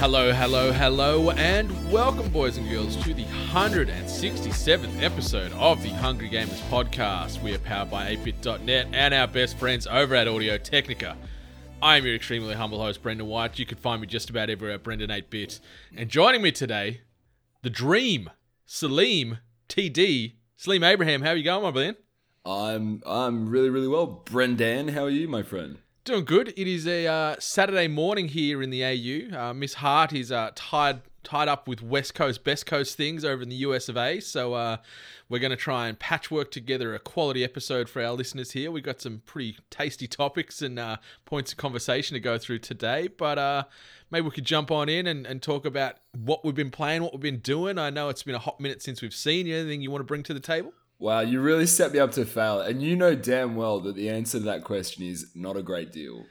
Hello, hello, hello, and welcome, boys and girls, to the 167th episode of the Hungry Gamers podcast. We are powered by atebit.net and our best friends over at Audio Technica. I am your extremely humble host, Brendan White. You can find me just about everywhere at Brendan8bit. And joining me today, the dream, Salim TD. Salim Abraham, how are you going, my man? I'm I'm really really well. Brendan, how are you, my friend? Doing good. It is a uh, Saturday morning here in the AU. Uh, Miss Hart is uh, tied tied up with West Coast, Best Coast things over in the US of A. So uh, we're going to try and patchwork together a quality episode for our listeners here. We've got some pretty tasty topics and uh, points of conversation to go through today. But uh, maybe we could jump on in and, and talk about what we've been playing, what we've been doing. I know it's been a hot minute since we've seen you. Anything you want to bring to the table? Wow, you really set me up to fail, and you know damn well that the answer to that question is not a great deal.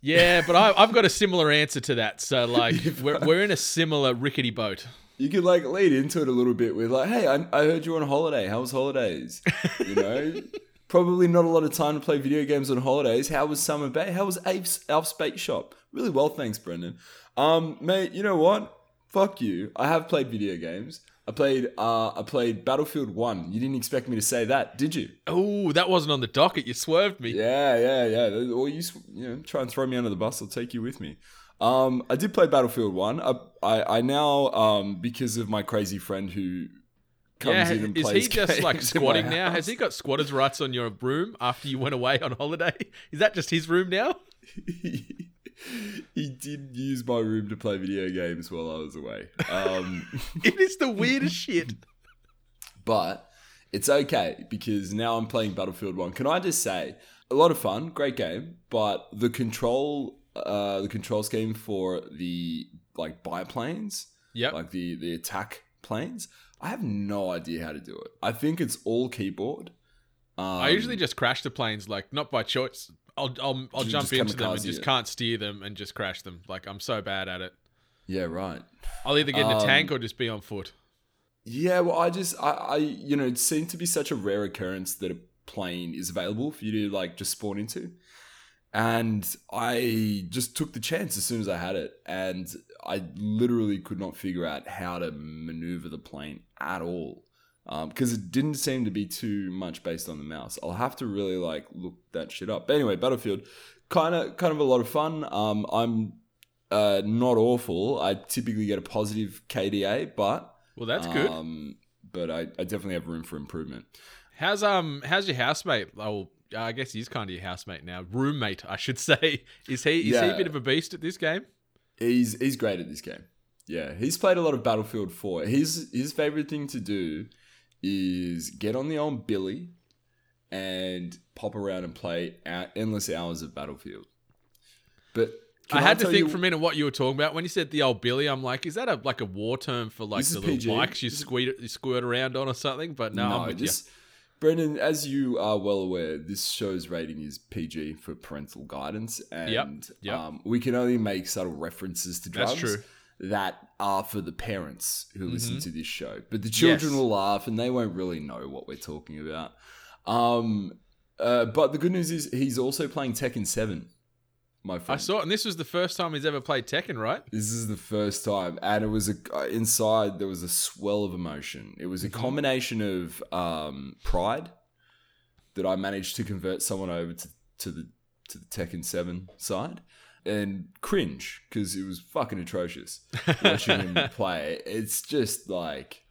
Yeah, but I, I've got a similar answer to that. So like, we're we're in a similar rickety boat. You could like lead into it a little bit with like, "Hey, I, I heard you on holiday. How was holidays? You know, probably not a lot of time to play video games on holidays. How was Summer Bay? How was Alf's, Alf's Bake Shop? Really well, thanks, Brendan. Um, mate, you know what? Fuck you. I have played video games. I played uh I played Battlefield 1. You didn't expect me to say that, did you? Oh, that wasn't on the docket. You swerved me. Yeah, yeah, yeah. Or you you know, try and throw me under the bus, I'll take you with me. Um I did play Battlefield 1. I I, I now um because of my crazy friend who comes Yeah, in and is plays he just like games in my squatting now? Has he got squatters' rights on your room after you went away on holiday? Is that just his room now? he did use my room to play video games while I was away. Um It is the weirdest shit. but it's okay because now I'm playing Battlefield 1. Can I just say, a lot of fun, great game, but the control uh the control scheme for the like biplanes, yeah, like the the attack planes, I have no idea how to do it. I think it's all keyboard. Um, I usually just crash the planes, like not by choice. I'll I'll, I'll jump into them and just it. can't steer them and just crash them. Like I'm so bad at it. Yeah, right. I'll either get in a Um, tank or just be on foot. Yeah, well, I just, I, I, you know, it seemed to be such a rare occurrence that a plane is available for you to like just spawn into. And I just took the chance as soon as I had it. And I literally could not figure out how to maneuver the plane at all. Because it didn't seem to be too much based on the mouse. I'll have to really like look that shit up. But anyway, Battlefield, kind of, kind of a lot of fun. Um, I'm uh, not awful. I typically get a positive KDA, but Well, that's good. um, but I, I definitely have room for improvement. How's um how's your housemate? Oh, I guess he's kind of your housemate now. Roommate, I should say. Is he is he a bit of a beast at this game? He's he's great at this game. Yeah, he's played a lot of Battlefield 4. His his favorite thing to do is get on the old Billy and pop around and play endless hours of Battlefield. But I had to think you- for a minute what you were talking about when you said the old Billy. I'm like, is that a like a war term for like the little PG. bikes you squirt you squirt around on or something? But no, I'm with this, Brendan, as you are well aware, this show's rating is PG for parental guidance, and yep. Um, we can only make subtle references to drugs That's true. That are for the parents who listen to this show. But the children Yes. will laugh, and they won't really know what we're talking about. Um, uh, but the good news is he's also playing Tekken Seven, my friend. I saw it, and this was the first time he's ever played Tekken, right? This is the first time, and it was a uh, inside. There was a swell of emotion. It was a combination of um, pride that I managed to convert someone over to, to the to the Tekken Seven side, and cringe because it was fucking atrocious watching him play. It's just like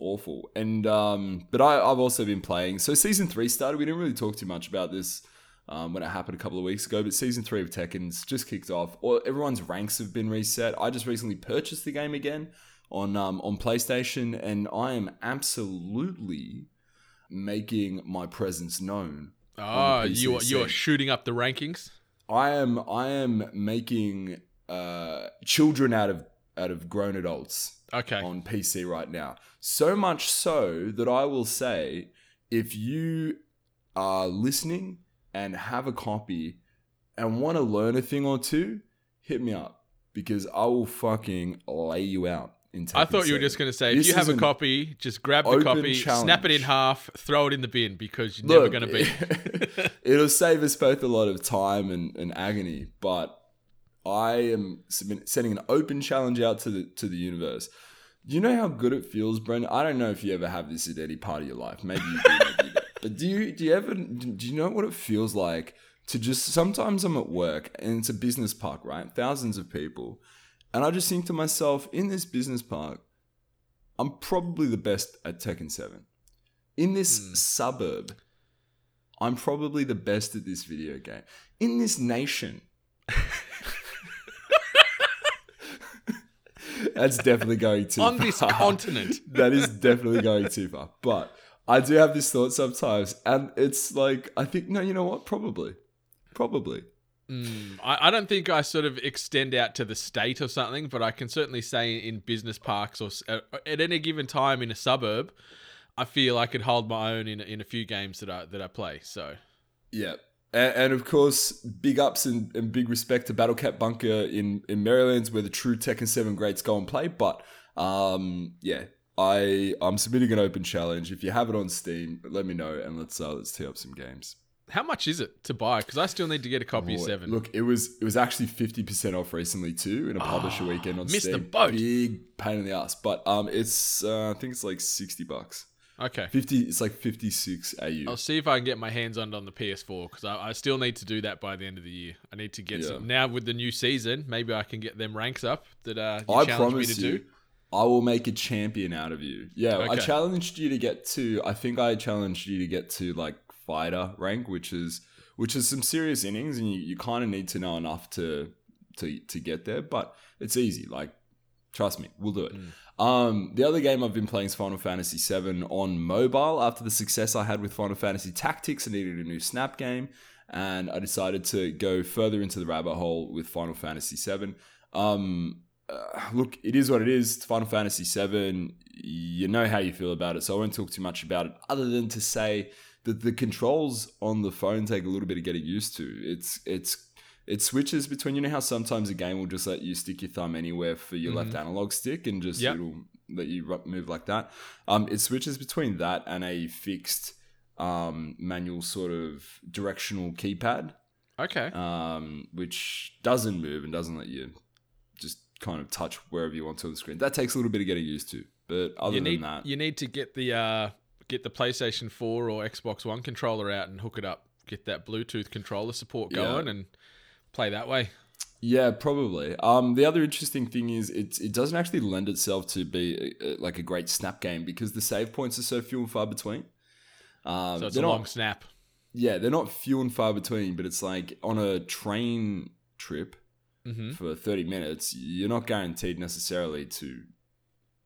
awful. And um, but I, I've also been playing. So season three started. We didn't really talk too much about this um, when it happened a couple of weeks ago. But season three of Tekken's just kicked off. Or everyone's ranks have been reset. I just recently purchased the game again on um, on PlayStation, and I am absolutely making my presence known. Oh, you are you are shooting up the rankings. I am I am making uh, children out of out of grown adults Okay. on PC right now. So much so that I will say if you are listening and have a copy and want to learn a thing or two, hit me up because I will fucking lay you out. In I thought you were just going to say, This if you have a copy, just grab the copy, snap it in half, throw it in the bin because you're never going to be. it'll save us both a lot of time and, and agony, but I am sending an open challenge out to the to the universe. You know how good it feels, Brendan? I don't know if you ever have this at any part of your life. Maybe you do, maybe you don't. But do you do you ever do you know what it feels like to just sometimes I'm at work and it's a business park, right? Thousands of people. And I just think to myself, in this business park, I'm probably the best at Tekken 7. In this hmm. suburb, I'm probably the best at this video game. In this nation, that's definitely going too On this continent. that is definitely going too far. But I do have this thought sometimes, and it's like I think no, you know what? Probably, probably. Mm, I, I don't think I sort of extend out to the state or something, but I can certainly say in business parks or s- uh, at any given time in a suburb, I feel I could hold my own in, in a few games that I that I play. So Yeah. And, and of course, big ups and, and big respect to Battle Cat Bunker in, in Maryland's where the true Tekken 7 greats go and play. But um, yeah, I I'm submitting an open challenge. If you have it on Steam, let me know and let's uh, let's tee up some games. How much is it to buy? Because I still need to get a copy of Seven. Look, it was it was actually fifty percent off recently too in a publisher weekend on missed the boat. Big pain in the ass, but um, it's uh, I think it's like sixty bucks. okay. Fifty, it's like fifty six AU. I'll see if I can get my hands on it on the PS4 because I, I still need to do that by the end of the year. I need to get Yeah. some now with the new season. Maybe I can get them ranks up that uh, you I challenged me promise to you, do. I will make a champion out of you. Yeah, I challenged you to get to. I think I challenged you to get to like fighter rank, which is which is some serious innings, and you, you kind of need to know enough to to to get there. But it's easy. Like, trust me, we'll do it. Um, the other game I've been playing is Final Fantasy VII on mobile. After the success I had with Final Fantasy Tactics, I needed a new Snap game, and I decided to go further into the rabbit hole with Final Fantasy VII. Um, uh, look, it is what it is. It's Final Fantasy VII. You know how you feel about it, so I won't talk too much about it, other than to say that the controls on the phone take a little bit of getting used to. It's it's it switches between you know how sometimes a game will just let you stick your thumb anywhere for your left analog stick and just Yep. it'll let you move like that. Um, it switches between that and a fixed um, manual sort of directional keypad Okay. um, which doesn't move and doesn't let you just kind of touch wherever you want to on the screen. That takes a little bit of getting used to, but other you than need that, you need to get the uh, get the PlayStation 4 or Xbox One controller out and hook it up. Get that Bluetooth controller support Yeah. going and play that way. yeah, probably. Um, the other interesting thing is it it doesn't actually lend itself to be a, a- like a great snap game because the save points are so few and far between. Um, So it's a not- long snap. yeah, they're not few and far between, but it's like on a train trip hmm for 30 minutes, you're not guaranteed necessarily to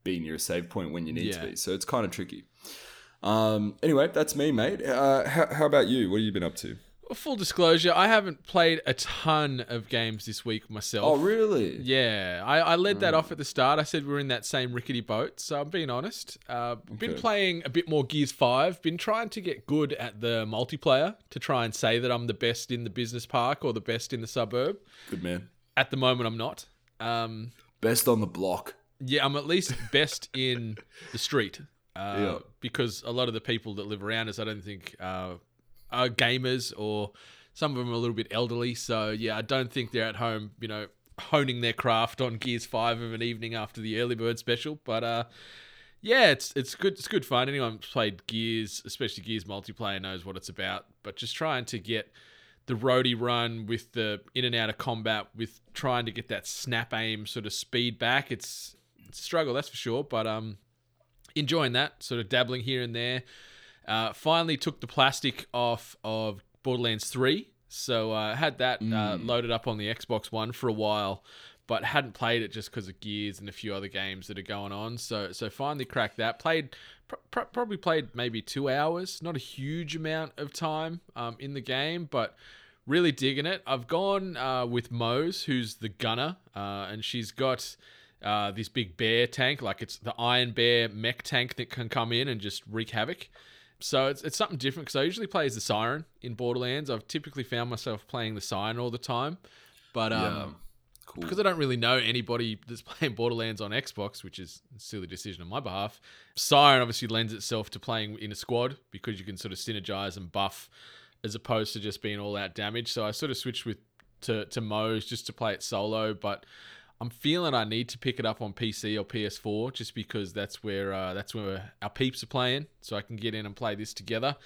be near a save point when you need Yeah. to be. So it's kind of tricky. Um, anyway, that's me, mate. Uh, how, how about you? What have you been up to? Full disclosure, I haven't played a ton of games this week myself. Oh, really? Yeah, I, I led that off at the start. I said we are in that same rickety boat, so I'm being honest. Uh, Been playing a bit more Gears 5, been trying to get good at the multiplayer to try and say that I'm the best in the business park or the best in the suburb. Good man. At the moment, I'm not. Um, Best on the block. yeah, I'm at least best in the street. Uh, Yeah. Because a lot of the people that live around us, I don't think uh, are gamers or some of them are a little bit elderly. So, yeah, I don't think they're at home, you know, honing their craft on Gears 5 of an evening after the early bird special. But, uh, yeah, it's it's good. It's good fun. Anyone who's played Gears, especially Gears multiplayer, knows what it's about. But just trying to get the roadie run with the in and out of combat, with trying to get that snap aim sort of speed back, it's, it's a struggle, that's for sure. But um, enjoying that, sort of dabbling here and there. Uh, finally took the plastic off of Borderlands 3. So I uh, had that uh, loaded up on the Xbox One for a while, but hadn't played it just because of Gears and a few other games that are going on. So so finally cracked that. Played pr- probably played maybe two hours. Not a huge amount of time um, in the game, but really digging it. I've gone uh, with Moze, who's the gunner, uh, and she's got uh, this big bear tank, like it's the Iron Bear mech tank that can come in and just wreak havoc. So it's, it's something different because I usually play as the Siren in Borderlands. I've typically found myself playing the Siren all the time, but um, yeah. Cool. because I don't really know anybody that's playing Borderlands on Xbox, which is a silly decision on my behalf. Siren obviously lends itself to playing in a squad because you can sort of synergize and buff as opposed to just being all out damage. So I sort of switched with to to Moze just to play it solo, but I'm feeling I need to pick it up on PC or PS4 just because that's where uh, that's where our peeps are playing, so I can get in and play this together.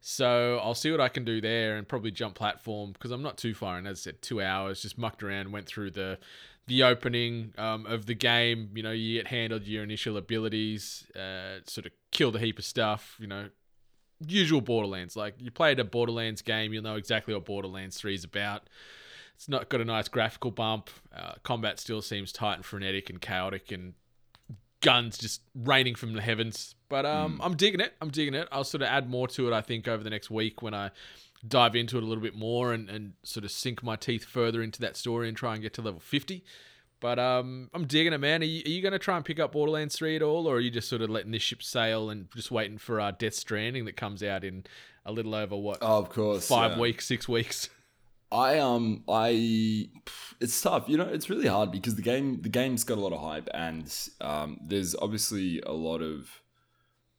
So I'll see what I can do there and probably jump platform because I'm not too far in. As I said, two hours, just mucked around, went through the the opening um, of the game. You know, you get handled your initial abilities, uh, sort of killed a heap of stuff. You know, usual Borderlands. Like you played a Borderlands game, you'll know exactly what Borderlands Three is about. It's not got a nice graphical bump. Uh, combat still seems tight and frenetic and chaotic, and guns just raining from the heavens. But um, I'm digging it. I'm digging it. I'll sort of add more to it, I think, over the next week when I dive into it a little bit more and, and sort of sink my teeth further into that story and try and get to level 50. But um, I'm digging it, man. Are you, are you going to try and pick up Borderlands 3 at all, or are you just sort of letting this ship sail and just waiting for uh, Death Stranding that comes out in a little over, what, Oh, of course. five yeah. weeks, six weeks? I um I it's tough. You know, it's really hard because the game the game's got a lot of hype and um there's obviously a lot of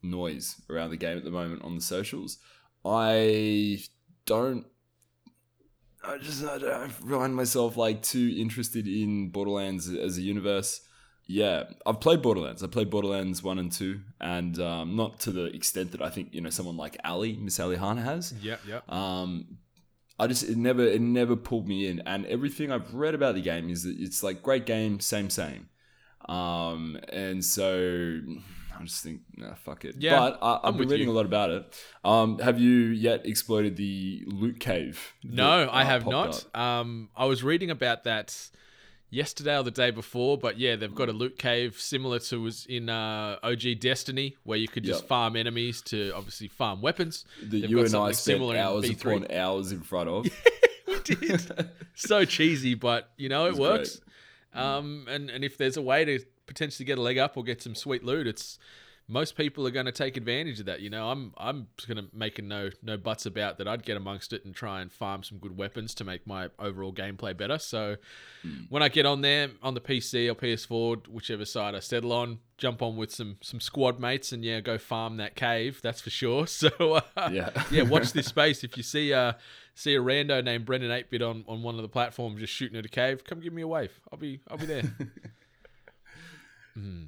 noise around the game at the moment on the socials. I don't I just I don't find myself like too interested in Borderlands as a universe. Yeah, I've played Borderlands. I played Borderlands one and two, and um, not to the extent that I think you know someone like Ali, Miss Ali Hana has. Yeah, yeah. Um, I just it never it never pulled me in, and everything I've read about the game is that it's like great game, same same. Um, and so I just think, nah, fuck it. Yeah, but I, I'm I've been reading you. a lot about it. Um, have you yet exploited the loot cave? No, that, I uh, have not. up? Um, I was reading about that yesterday or the day before, but yeah, they've got a loot cave similar to was in uh, OG Destiny, where you could just Yep. farm enemies to obviously farm weapons. That They've you got and I spent hours B3. upon hours in front of. We did. so cheesy, but you know it works. Um, and and if there's a way to potentially get a leg up or get some sweet loot, it's most people are going to take advantage of that. You know, I'm I'm just going to make a no no buts about that. I'd get amongst it and try and farm some good weapons to make my overall gameplay better. So when I get on there on the PC or PS4, whichever side I settle on, jump on with some some squad mates and yeah, go farm that cave. That's for sure. So uh, Yeah. yeah, watch this space. If you see uh see a rando named Brendan 8bit on, on one of the platforms just shooting at a cave, come give me a wave. I'll be I'll be there. Mm.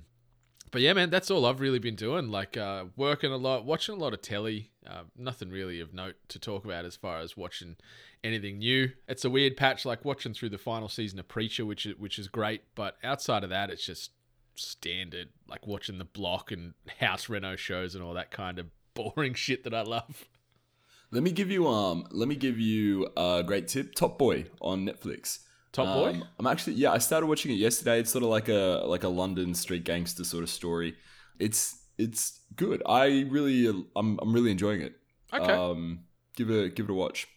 But yeah, man, that's all I've really been doing. Like uh, working a lot, watching a lot of telly. Uh, nothing really of note to talk about as far as watching anything new. It's a weird patch, like watching through the final season of Preacher, which is which is great. But outside of that, it's just standard, like watching the block and house reno shows and all that kind of boring shit that I love. Let me give you um. Let me give you a great tip. Top Boy on Netflix. Top Boy? Um, I'm actually yeah. I started watching it yesterday. It's sort of like a like a London street gangster sort of story. It's it's good. I really I'm I'm really enjoying it. Okay. Um, give it a, give it a watch.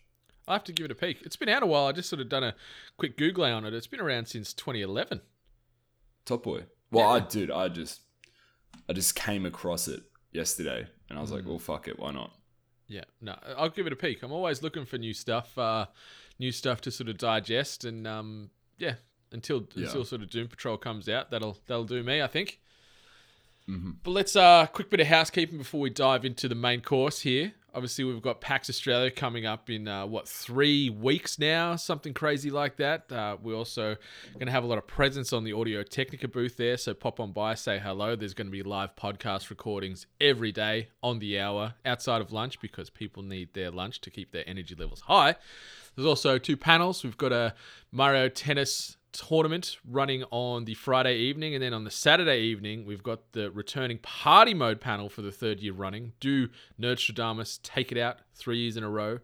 I'll have to give it a peek. It's been out a while. I just sort of done a quick Google on it. It's been around since 2011. Top Boy. Well, I did. I just I just came across it yesterday, and I was like, Mm. well, fuck it. Why not? Yeah, no, I'll give it a peek. I'm always looking for new stuff, uh, new stuff to sort of digest, and um, yeah, until Yeah. until sort of Doom Patrol comes out, that'll that'll do me, I think. Mm-hmm. But let's uh, quick bit of housekeeping before we dive into the main course here. Obviously, we've got PAX Australia coming up in uh, what three weeks now, something crazy like that. Uh, we're also going to have a lot of presence on the Audio Technica booth there, so pop on by, say hello. There's going to be live podcast recordings every day on the hour outside of lunch because people need their lunch to keep their energy levels high. There's also two panels. We've got a Mario Tennis tournament running on the Friday evening, and then on the Saturday evening, we've got the returning party mode panel for the third year running. Do Nerdstradamus take it out three years in a row?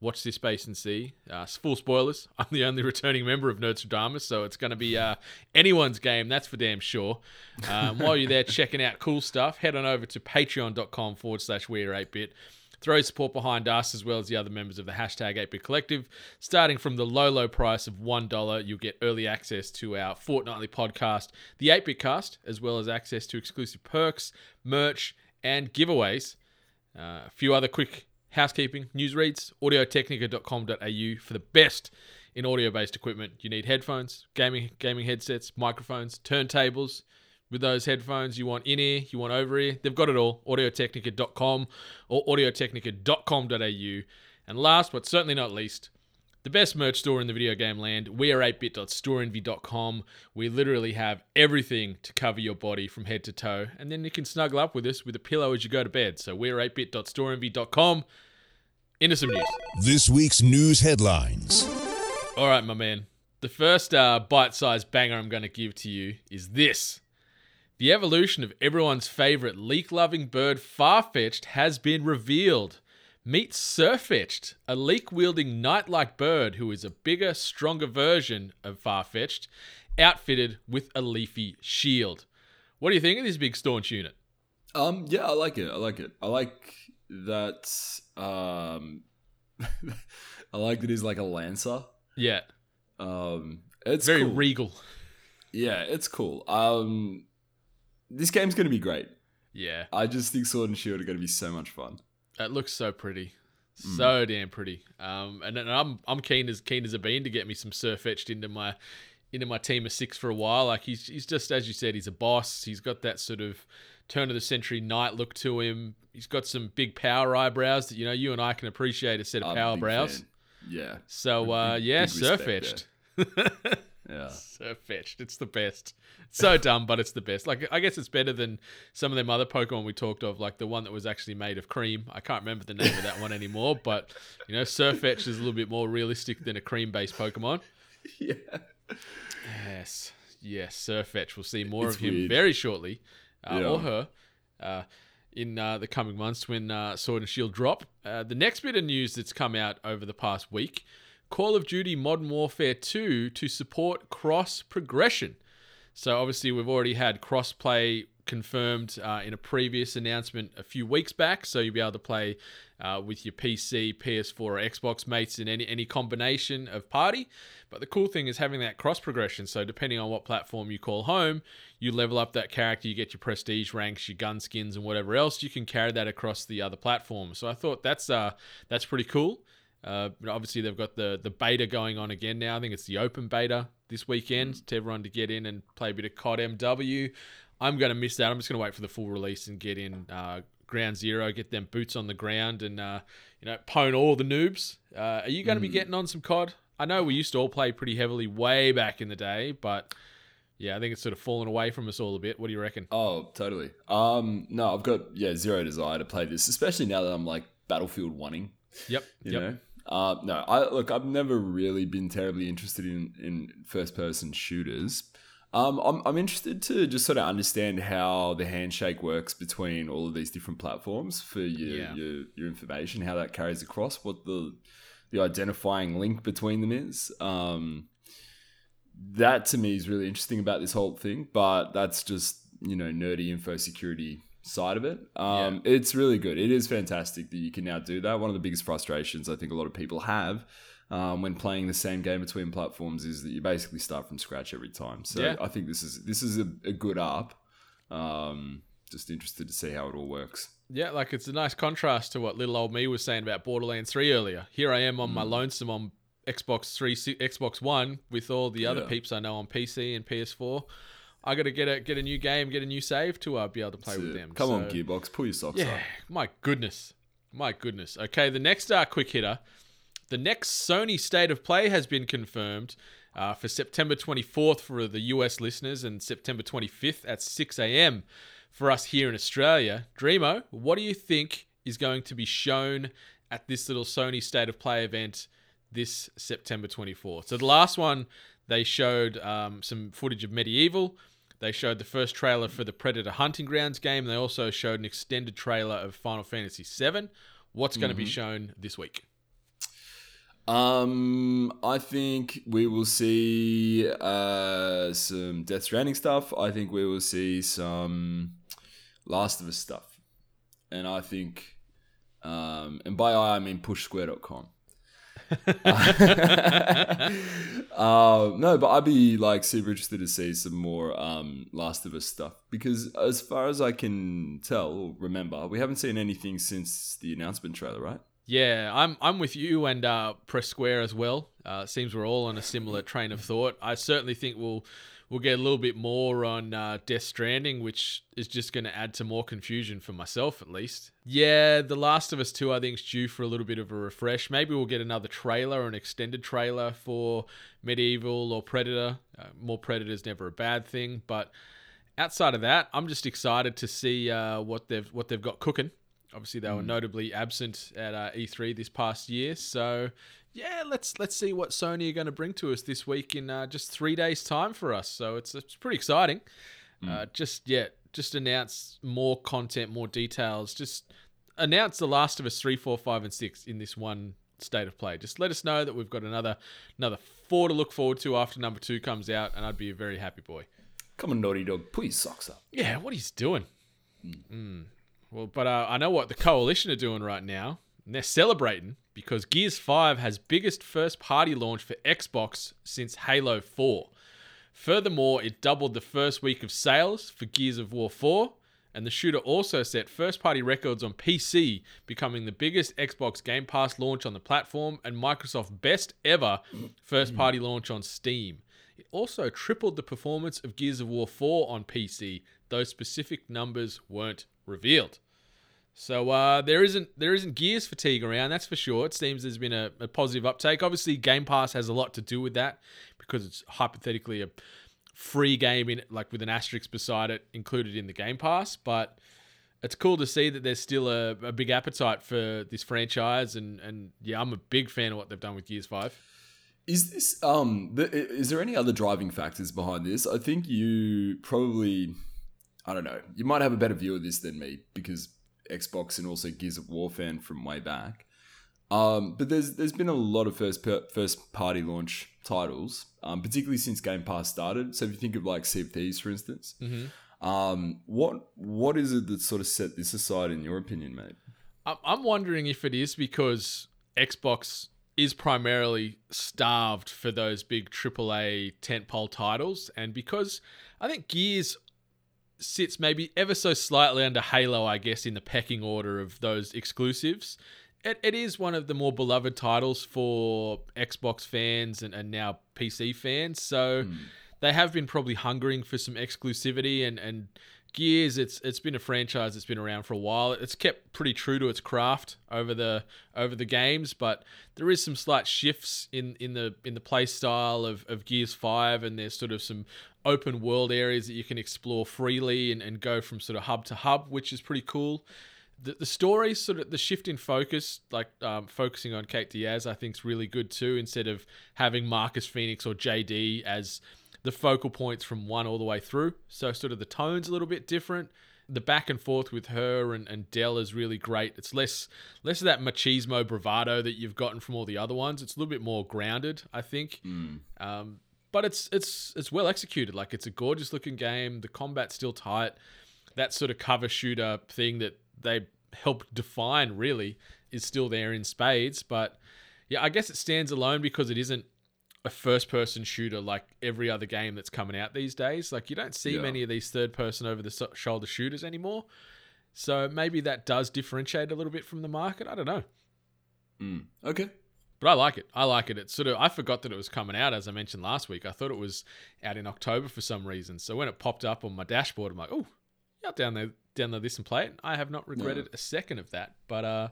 Watch this space and see. Uh, full spoilers. I'm the only returning member of Nerdstradamus, so it's going to be uh, anyone's game, that's for damn sure. Um, while you're there checking out cool stuff, head on over to patreon.com forward slash we're 8bit Throw support behind us as well as the other members of the hashtag 8bit collective. Starting from the low, low price of $1, you'll get early access to our fortnightly podcast, the 8bit cast, as well as access to exclusive perks, merch, and giveaways. Uh, a few other quick housekeeping news reads audiotechnica.com.au for the best in audio based equipment. You need headphones, gaming gaming headsets, microphones, turntables. With those headphones, you want in ear, you want over ear. They've got it all. Audiotechnica.com or audiotechnica.com.au. And last but certainly not least, the best merch store in the video game land. We are 8bit.storeenvy.com. We literally have everything to cover your body from head to toe. And then you can snuggle up with us with a pillow as you go to bed. So we're 8bit.storeenvy.com. Into some news. This week's news headlines. All right, my man. The first uh, bite sized banger I'm going to give to you is this. The evolution of everyone's favorite leak loving bird, Farfetch'd, has been revealed. Meet Sirfetch'd, a leak wielding knight like bird who is a bigger, stronger version of Farfetch'd, outfitted with a leafy shield. What do you think of this big staunch unit? Um, yeah, I like it. I like it. I like that. Um, I like that he's like a lancer. Yeah, Um, it's very cool. regal. yeah, it's cool. Um, this game's gonna be great. Yeah, I just think Sword and Shield are gonna be so much fun. it looks so pretty, Mm. so damn pretty. Um, and, and I'm I'm keen as keen as a bean to get me some Sirfetch'd into my into my team of six for a while. Like he's he's just as you said, he's a boss. He's got that sort of turn of the century knight look to him. He's got some big power eyebrows that you know you and I can appreciate a set of I'm power brows. fan. Yeah, So Big- uh, yeah, big respect Sirfetch'd. yeah. Sirfetch'd. It's the best. So dumb, but it's the best. Like I guess it's better than some of them other Pokemon we talked of, like the one that was actually made of cream. I can't remember the name of that one anymore, but you know, Sirfetch'd is a little bit more realistic than a cream-based Pokemon. yeah. Yes, yes, Sirfetch'd. We'll see more It's of him weird. very shortly, uh, Yeah. or her, uh, in uh, the coming months when uh, Sword and Shield drop. Uh, the next bit of news that's come out over the past week: Call of Duty Modern Warfare 2 to support cross progression. So obviously, we've already had cross-play confirmed uh, in a previous announcement a few weeks back. So you'll be able to play uh, with your PC, PS4, or Xbox mates in any any combination of party. But the cool thing is having that cross progression. So depending on what platform you call home, you level up that character, you get your prestige ranks, your gun skins, and whatever else. You can carry that across the other platforms. So I thought that's uh that's pretty cool. Uh, but obviously they've got the the beta going on again now. I think it's the open beta this weekend to everyone to get in and play a bit of COD MW. I'm going to miss that. I'm just going to wait for the full release and get in uh, Ground Zero, get them boots on the ground, and uh, you know pwn all the noobs. Uh, are you going to be getting on some COD? I know we used to all play pretty heavily way back in the day, but yeah, I think it's sort of fallen away from us all a bit. What do you reckon? Oh, totally. Um, no, I've got yeah zero desire to play this, especially now that I'm like Battlefield wanting. Yep. You yep. know. Uh, no, I look. I've never really been terribly interested in in first person shooters. Um, I'm I'm interested to just sort of understand how the handshake works between all of these different platforms for your Yeah. your, your information, how that carries across, what the the identifying link between them is. Um, that to me is really interesting about this whole thing, but that's just you know nerdy info security side of it. Um, It's really good. It is fantastic that you can now do that. One of the biggest frustrations I think a lot of people have um, when playing the same game between platforms is that you basically start from scratch every time. So Yeah. I think this is this is a, a good up. Um, just interested to see how it all works. Yeah, like it's a nice contrast to what little old me was saying about Borderlands 3 earlier. Here I am on my lonesome on Xbox 3, Xbox One with all the other Yeah. peeps I know on PC and PS4. I got to get a get a new game, get a new save to uh, be able to play with So, them. Come on, Gearbox, pull your socks Yeah, up. my goodness. My goodness. Okay, the next uh, quick hitter. The next Sony State of Play has been confirmed uh, for September 24th for the US listeners and September 25th at 6 a.m. for us here in Australia. Dreamo, what do you think is going to be shown at this little Sony State of Play event this September 24th? So the last one, they showed um, some footage of MediEvil. They showed the first trailer for the Predator Hunting Grounds game. They also showed an extended trailer of Final Fantasy VII. What's going to be shown this week? Um, I think we will see uh, some Death Stranding stuff. I think we will see some Last of Us stuff, and I think Um, and by I, I mean pushsquare.com. uh, no, but I'd be like super interested to see some more um, Last of Us stuff because, as far as I can tell, remember, we haven't seen anything since the announcement trailer, right? Yeah, I'm I'm with you and uh, Push Square as well. Uh, seems we're all on a similar train of thought. I certainly think we'll we'll get a little bit more on uh, Death Stranding, which is just going to add to more confusion for myself at least. Yeah, The Last of Us 2 I think is due for a little bit of a refresh. Maybe we'll get another trailer or an extended trailer for MediEvil or Predator. Uh, more is never a bad thing, but outside of that, I'm just excited to see uh, what they've what they've got cooking. Obviously, they were notably absent at uh, E3 this past year, so yeah, let's let's see what Sony are going to bring to us this week in uh, just three days' time for us. So it's it's pretty exciting. Uh, just yeah, just announce more content, more details. Just announce The Last of Us three, four, five, and six in this one state of play. Just let us know that we've got another another four to look forward to after number two comes out, and I'd be a very happy boy. Come on, Naughty Dog, put your socks up. Yeah, what he's doing. Mm. Well, but uh, I know what the coalition are doing right now. And they're celebrating because Gears 5 has biggest first party launch for Xbox since Halo 4. Furthermore, it doubled the first week of sales for Gears of War 4, and the shooter also set first party records on PC, becoming the biggest Xbox Game Pass launch on the platform and Microsoft's best ever first party launch on Steam. It also tripled the performance of Gears of War 4 on PC, though specific numbers weren't revealed. So uh, there isn't there isn't Gears fatigue around, that's for sure. It seems there's been a, a positive uptake. Obviously, Game Pass has a lot to do with that because it's hypothetically a free game in like with an asterisk beside it included in the Game Pass. But it's cool to see that there's still a, a big appetite for this franchise, and and yeah, I'm a big fan of what they've done with Gears Five. Is this um? The, is there any other driving factors behind this? I think you probably, I don't know. You might have a better view of this than me because Xbox and also Gears of War fan from way back. Um, but there's there's been a lot of first per, first party launch titles, um, particularly since Game Pass started. So if you think of like Sea of Thieves, for instance, um, what what is it that sort of set this aside in your opinion, mate? I'm wondering if it is because Xbox is primarily starved for those big AAA tentpole titles, and because I think Gears sits maybe ever so slightly under Halo, I guess, in the pecking order of those exclusives. It, it is one of the more beloved titles for Xbox fans and, and now PC fans. So hmm. they have been probably hungering for some exclusivity and, and Gears, it's it's been a franchise that's been around for a while. It's kept pretty true to its craft over the over the games, but there is some slight shifts in, in the in the play style of, of Gears Five, and there's sort of some open world areas that you can explore freely and, and go from sort of hub to hub, which is pretty cool. The, the story, sort of the shift in focus, like um, focusing on Kate Diaz, I think is really good too. Instead of having Marcus Phoenix or JD as the focal points from one all the way through. So sort of the tone's a little bit different. The back and forth with her and, and Del is really great. It's less less of that machismo bravado that you've gotten from all the other ones. It's a little bit more grounded, I think. Um, but it's it's it's well executed. Like it's a gorgeous looking game. The combat's still tight. That sort of cover shooter thing that they helped define really is still there in spades. But yeah, I guess it stands alone because it isn't a first person shooter like every other game that's coming out these days. Like you don't see Yeah. many of these third person over the so- shoulder shooters anymore. So maybe that does differentiate a little bit from the market. I don't know. Okay. But I like it. I like it. It's sort of I forgot that it was coming out as I mentioned last week. I thought it was out in October for some reason. So when it popped up on my dashboard, I'm like, oh, yeah, I'll download download this and play it. I have not regretted a second of that. But uh,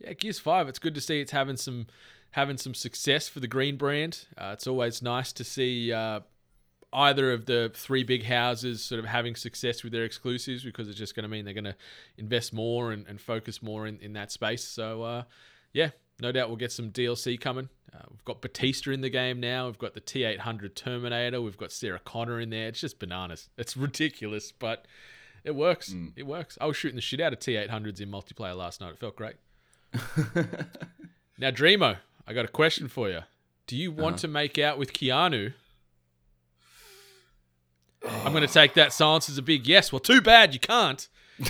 yeah, Gears Five. It's good to see it's having some having some success for the Green brand. Uh, it's always nice to see uh, either of the three big houses sort of having success with their exclusives because it's just going to mean they're going to invest more and, and focus more in, in that space. So, uh, yeah, no doubt we'll get some DLC coming. Uh, we've got Batista in the game now. We've got the T 800 Terminator. We've got Sarah Connor in there. It's just bananas. It's ridiculous, but it works. It works. I was shooting the shit out of T 800s in multiplayer last night. It felt great. now, Dreamo, I got a question for you. Do you want uh-huh. to make out with Keanu? I'm going to take that silence as a big yes. Well, too bad you can't.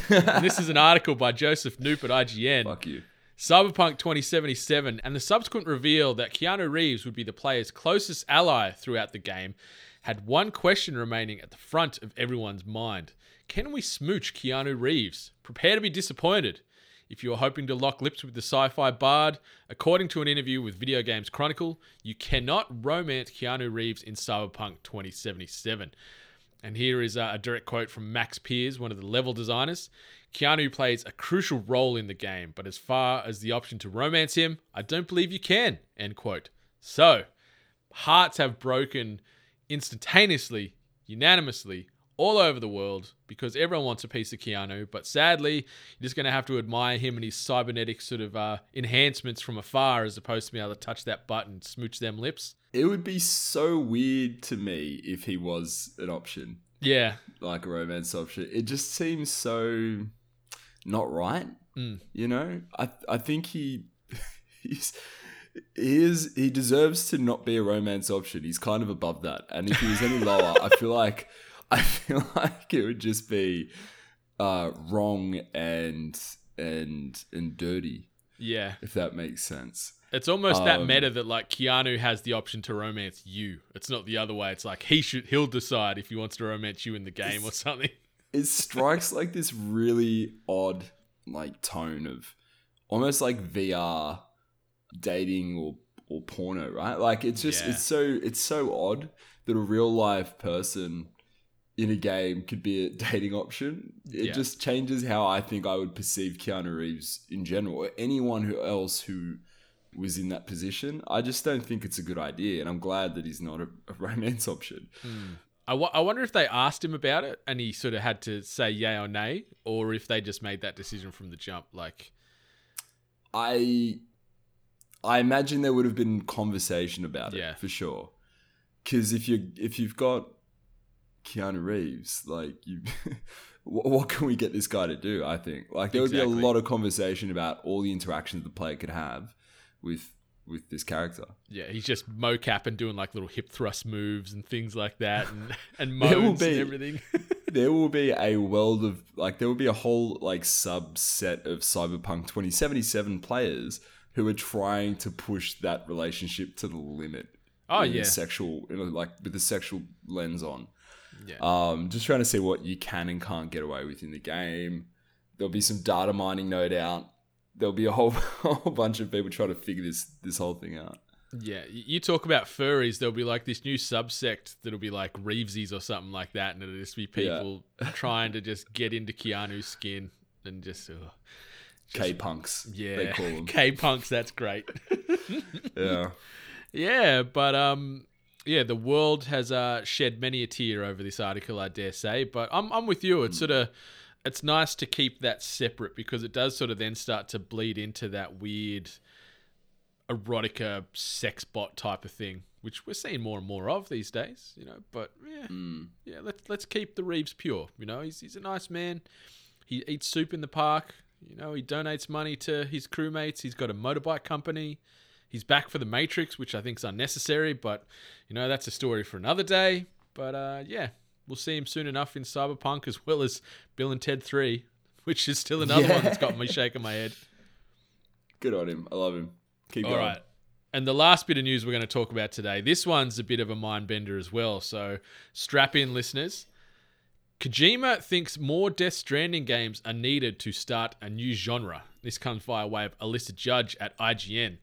This is an article by Joseph Knoop at IGN. Fuck you. Cyberpunk 2077 and the subsequent reveal that Keanu Reeves would be the player's closest ally throughout the game had one question remaining at the front of everyone's mind. Can we smooch Keanu Reeves? Prepare to be disappointed. If you are hoping to lock lips with the sci fi bard, according to an interview with Video Games Chronicle, you cannot romance Keanu Reeves in Cyberpunk 2077. And here is a direct quote from Max Pears, one of the level designers. Keanu plays a crucial role in the game, but as far as the option to romance him, I don't believe you can. End quote. So, hearts have broken instantaneously, unanimously, all over the world because everyone wants a piece of Keanu. But sadly, you're just going to have to admire him and his cybernetic sort of uh, enhancements from afar as opposed to being able to touch that button, smooch them lips. It would be so weird to me if he was an option, Yeah. like a romance option. It just seems so not right. Mm. You know, I I think he he's he is he deserves to not be a romance option. He's kind of above that, and if he was any lower, I feel like I feel like it would just be uh, wrong and and and dirty, Yeah. if that makes sense. It's almost that Um, meta that like Keanu has the option to romance you. It's not the other way. It's like he should he'll decide if he wants to romance you in the game or something. it strikes like this really odd like tone of almost like VR dating or or porno, right? Like it's just Yeah. it's so it's so odd that a real life person in a game could be a dating option. It Yeah. just changes how I think I would perceive Keanu Reeves in general or anyone who else who was in that position. I just don't think it's a good idea, and I'm glad that he's not a, a romance option. Hmm. I wo- I wonder if they asked him about it and he sort of had to say yay or nay, or if they just made that decision from the jump. Like, I I imagine there would have been conversation about it Yeah. for sure. Because if you if you've got Keanu Reeves, like you, what, what can we get this guy to do? I think like there would Exactly. be a lot of conversation about all the interactions the player could have with with this character. yeah, he's just mocap and doing like little hip thrust moves and things like that, and and moans and everything. there will be a world of like there will be a whole like subset of cyberpunk 2077 players who are trying to push that relationship to the limit Oh, in yeah. sexual you know, like with the sexual lens on yeah, um just trying to see what you can and can't get away with in the game there'll be some data mining no doubt there'll be a whole, whole bunch of people trying to figure this this whole thing out yeah. You talk about furries, there'll be like this new subsect that'll be like Reevesies or something like that, and it'll just be Yeah. people trying to just get into Keanu's skin and just. ugh. k-punks Yeah, they call them K punks. That's great. yeah Yeah, but um, yeah, the world has uh shed many a tear over this article, I dare say. But I'm I'm with you. It's sort of it's nice to keep that separate because it does sort of then start to bleed into that weird erotica sex bot type of thing, which we're seeing more and more of these days. You know, but yeah, yeah, let's let's keep the Reeves pure. You know, he's he's a nice man. He eats soup in the park. You know, he donates money to his crewmates. He's got a motorbike company. He's back for the Matrix, which I think is unnecessary, but you know that's a story for another day. But uh, yeah, we'll see him soon enough in Cyberpunk as well as Bill and Ted Three, which is still another one that's got me shaking my head. good on him i love him keep All going right. And the last bit of news we're going to talk about today, this one's a bit of a mind bender as well. So strap in, listeners. Kojima thinks more Death Stranding games are needed to start a new genre. This comes via way of Alyssa Judge at IGN.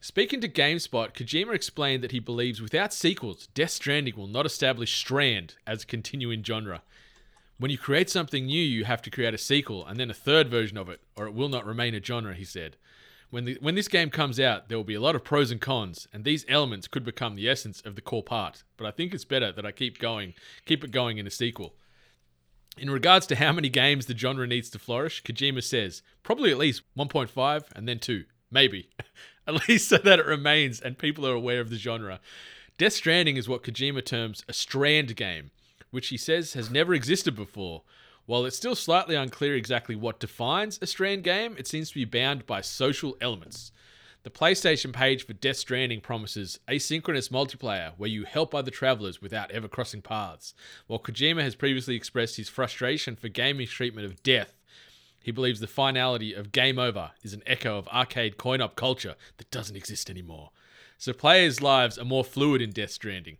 Speaking to GameSpot, Kojima explained that he believes without sequels, Death Stranding will not establish Strand as a continuing genre. When you create something new, you have to create a sequel and then a third version of it, or it will not remain a genre, he said. When, the, when this game comes out, there will be a lot of pros and cons, and these elements could become the essence of the core part. But I think it's better that I keep going, keep it going in a sequel. In regards to how many games the genre needs to flourish, Kojima says probably at least 1.5 and then 2, maybe. at least so that it remains and people are aware of the genre. Death Stranding is what Kojima terms a strand game, which he says has never existed before. While it's still slightly unclear exactly what defines a strand game, it seems to be bound by social elements. The PlayStation page for Death Stranding promises asynchronous multiplayer where you help other travelers without ever crossing paths. While Kojima has previously expressed his frustration for gaming's treatment of death, He believes the finality of Game Over is an echo of arcade coin op culture that doesn't exist anymore. So players' lives are more fluid in Death Stranding.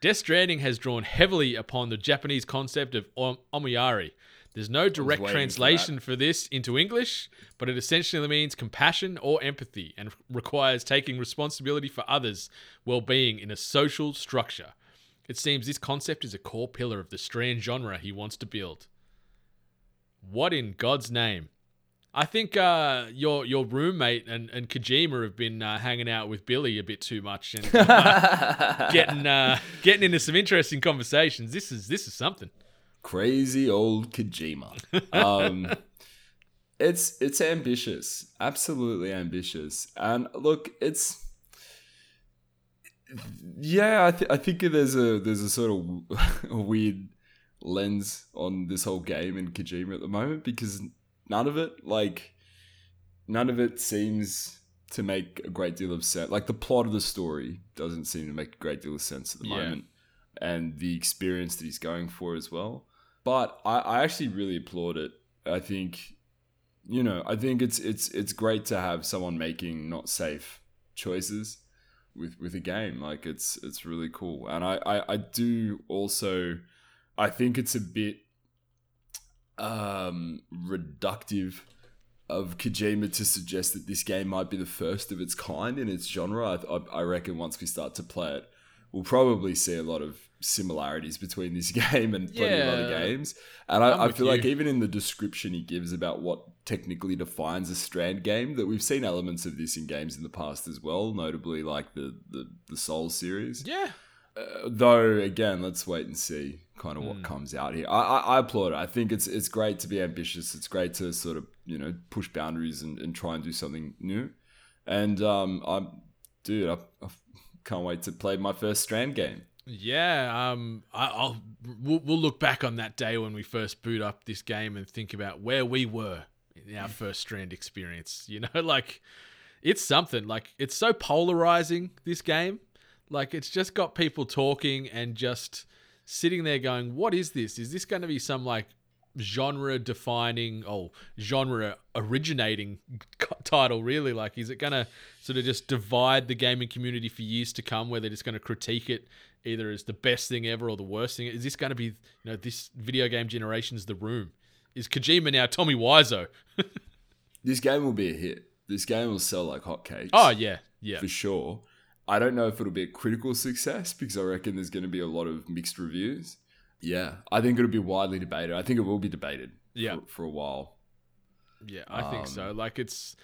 Death Stranding has drawn heavily upon the Japanese concept of om- omiyari. There's no direct waiting for translation for this into English, but it essentially means compassion or empathy and requires taking responsibility for others' well being in a social structure. It seems this concept is a core pillar of the Strand genre he wants to build. What in God's name? I think uh, your your roommate and, and Kojima have been uh, hanging out with Billy a bit too much and uh, getting uh, getting into some interesting conversations. This is this is something. Crazy old Kojima. Um, it's it's ambitious, absolutely ambitious, and look, it's yeah. I, th- I think there's a there's a sort of weird lens on this whole game and Kojima at the moment because none of it like none of it seems to make a great deal of sense. Like the plot of the story doesn't seem to make a great deal of sense at the Yeah. moment, and the experience that he's going for as well. But I, I actually really applaud it. I think, you know, I think it's it's it's great to have someone making not safe choices with with a game. Like it's it's really cool, and I I, I do also, I think it's a bit um reductive of Kojima to suggest that this game might be the first of its kind in its genre. I, I, reckon once we start to play it, we'll probably see a lot of similarities between this game and plenty of other games. And I, I feel like even in the description he gives about what technically defines a Strand game, that we've seen elements of this in games in the past as well, notably like the the, the Soul series. Yeah. Uh, though again, let's wait and see kind of what comes out here. I, I, I applaud it. I think it's it's great to be ambitious. It's great to sort of you know push boundaries and, and try and do something new. And um, I'm dude, I, I can't wait to play my first Strand game. Yeah, um, I, I'll we'll, we'll look back on that day when we first boot up this game and think about where we were in our first Strand experience. You know, like it's something. Like it's so polarizing. This game, like it's just got people talking and just sitting there going, "What is this? Is this going to be some like genre defining oh genre originating title really like is it going to sort of just divide the gaming community for years to come where they're just going to critique it either as the best thing ever or the worst thing is this going to be you know this video game generation's the room is Kojima now Tommy Wiseau This game will be a hit. This game will sell like hotcakes. oh yeah yeah for sure. I don't know if it'll be a critical success because I reckon there's going to be a lot of mixed reviews. Yeah, I think it'll be widely debated. I think it will be debated. Yeah. for, for a while. Yeah, I think Um, so. Like it's,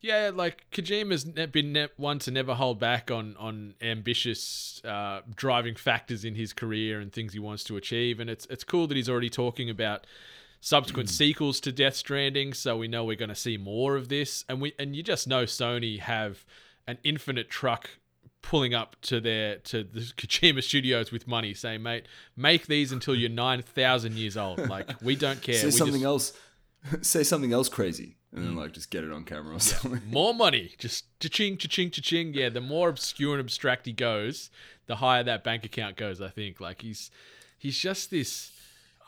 yeah, like Kojima's been ne- one to never hold back on on ambitious uh, driving factors in his career and things he wants to achieve, and it's it's cool that he's already talking about subsequent sequels to Death Stranding. So we know we're going to see more of this, and we and you just know Sony have an infinite truck pulling up to their to the Kojima Studios with money, saying, "Mate, make these until you're nine thousand years old. Like we don't care. Say we something just- else. Say something else crazy, and Mm. then like just get it on camera or something. more money. Just cha-ching, cha-ching, cha-ching. Yeah, the more obscure and abstract he goes, the higher that bank account goes, I think. Like he's he's just this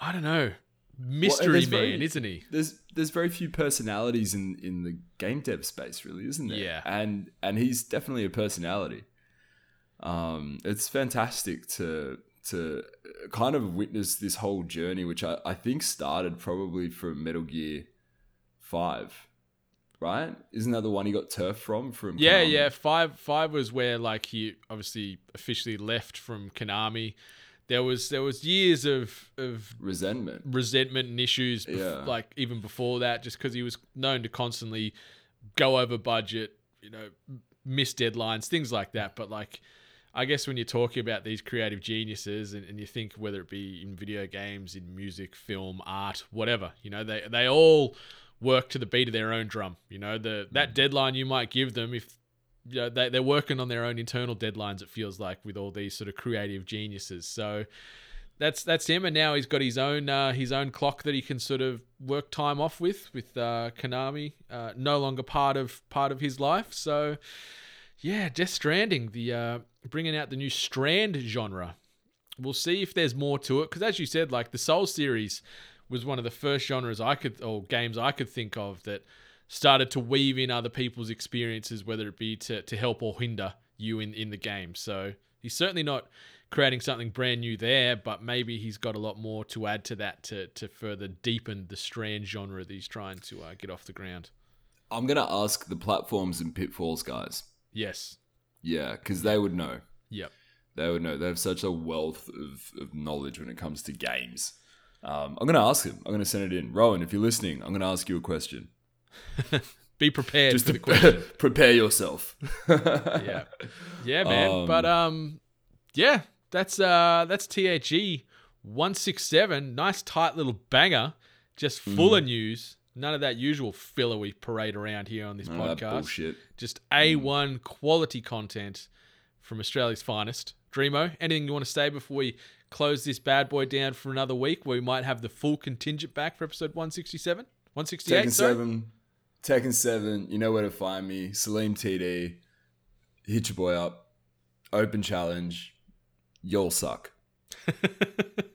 I don't know, mystery there's man, very- isn't he? There's there's very few personalities in in the game dev space, really, isn't there? Yeah. and and he's definitely a personality. Um, it's fantastic to to kind of witness this whole journey, which I, I think started probably from Metal Gear Five, right? Isn't that the one he got turf from? From Yeah, Konami? yeah. Five five was where like he obviously officially left from Konami. There was there was years of of resentment. resentment and issues, bef- Yeah. like even before that, just because he was known to constantly go over budget, you know, miss deadlines, things like that. But like, I guess when you're talking about these creative geniuses and, and you think whether it be in video games, in music, film, art, whatever, you know, they they all work to the beat of their own drum. You know, the that deadline you might give them if you know, they, they're working on their own internal deadlines. It feels like with all these sort of creative geniuses. So that's that's him, and now he's got his own uh, his own clock that he can sort of work time off with with uh, Konami. Uh, no longer part of part of his life. So yeah, Death Stranding, the uh, bringing out the new Strand genre. We'll see if there's more to it because, as you said, like the Soul series, was one of the first genres I could or games I could think of that started to weave in other people's experiences, whether it be to, to help or hinder you in, in the game. So he's certainly not creating something brand new there, but maybe he's got a lot more to add to that to, to further deepen the strand genre that he's trying to uh, get off the ground. I'm gonna ask the platforms and pitfalls guys. Yes. Yeah, because they would know. Yep. They would know. They have such a wealth of, of knowledge when it comes to games. Um, I'm gonna ask them. I'm gonna send it in. Rowan, if you're listening, I'm gonna ask you a question. Be prepared Just for to the question. prepare yourself. yeah. Yeah, man. Um, but um yeah, that's uh that's THE 167. Nice tight little banger. Just full Mm. of news. None of that usual filler we parade around here on this None of that podcast. Just A1 quality content from Australia's finest. Dreamo, anything you want to say before we close this bad boy down for another week where we might have the full contingent back for episode 167? 168, Tekken sorry? Seven, Tekken Seven. You know where to find me. Salim TD. Hit your boy up. Open challenge. You'll suck.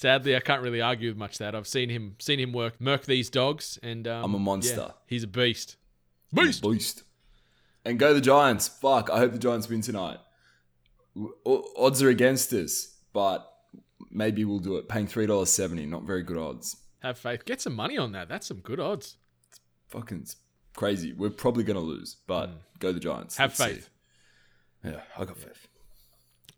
Sadly, I can't really argue with much that. I've seen him seen him work murk these dogs, and um, I'm a monster. yeah, he's a beast. Beast. Beast. And go the Giants. Fuck. I hope the Giants win tonight. Odds are against us, but maybe we'll do it. Paying three dollars seventy. Not very good odds. Have faith. Get some money on that. That's some good odds. It's fucking crazy. We're probably gonna lose, but go the Giants. Have Let's faith. see. Yeah, I got faith.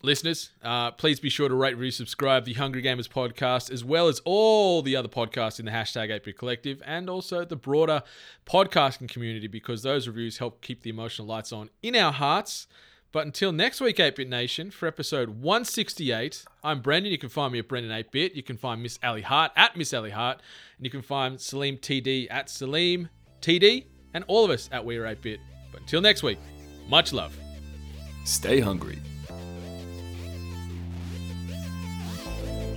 Listeners, uh, please be sure to rate, review, subscribe the Hungry Gamers podcast, as well as all the other podcasts in the hashtag atebit Collective, and also the broader podcasting community, because those reviews help keep the emotional lights on in our hearts. But until next week, atebit Nation, for episode 168, I'm Brendan. You can find me at Brendan atebit. You can find Miss Ali Hart at Miss Ali Hart, and you can find Salim TD at Salim TD, and all of us at We Are atebit. But until next week, much love. Stay hungry.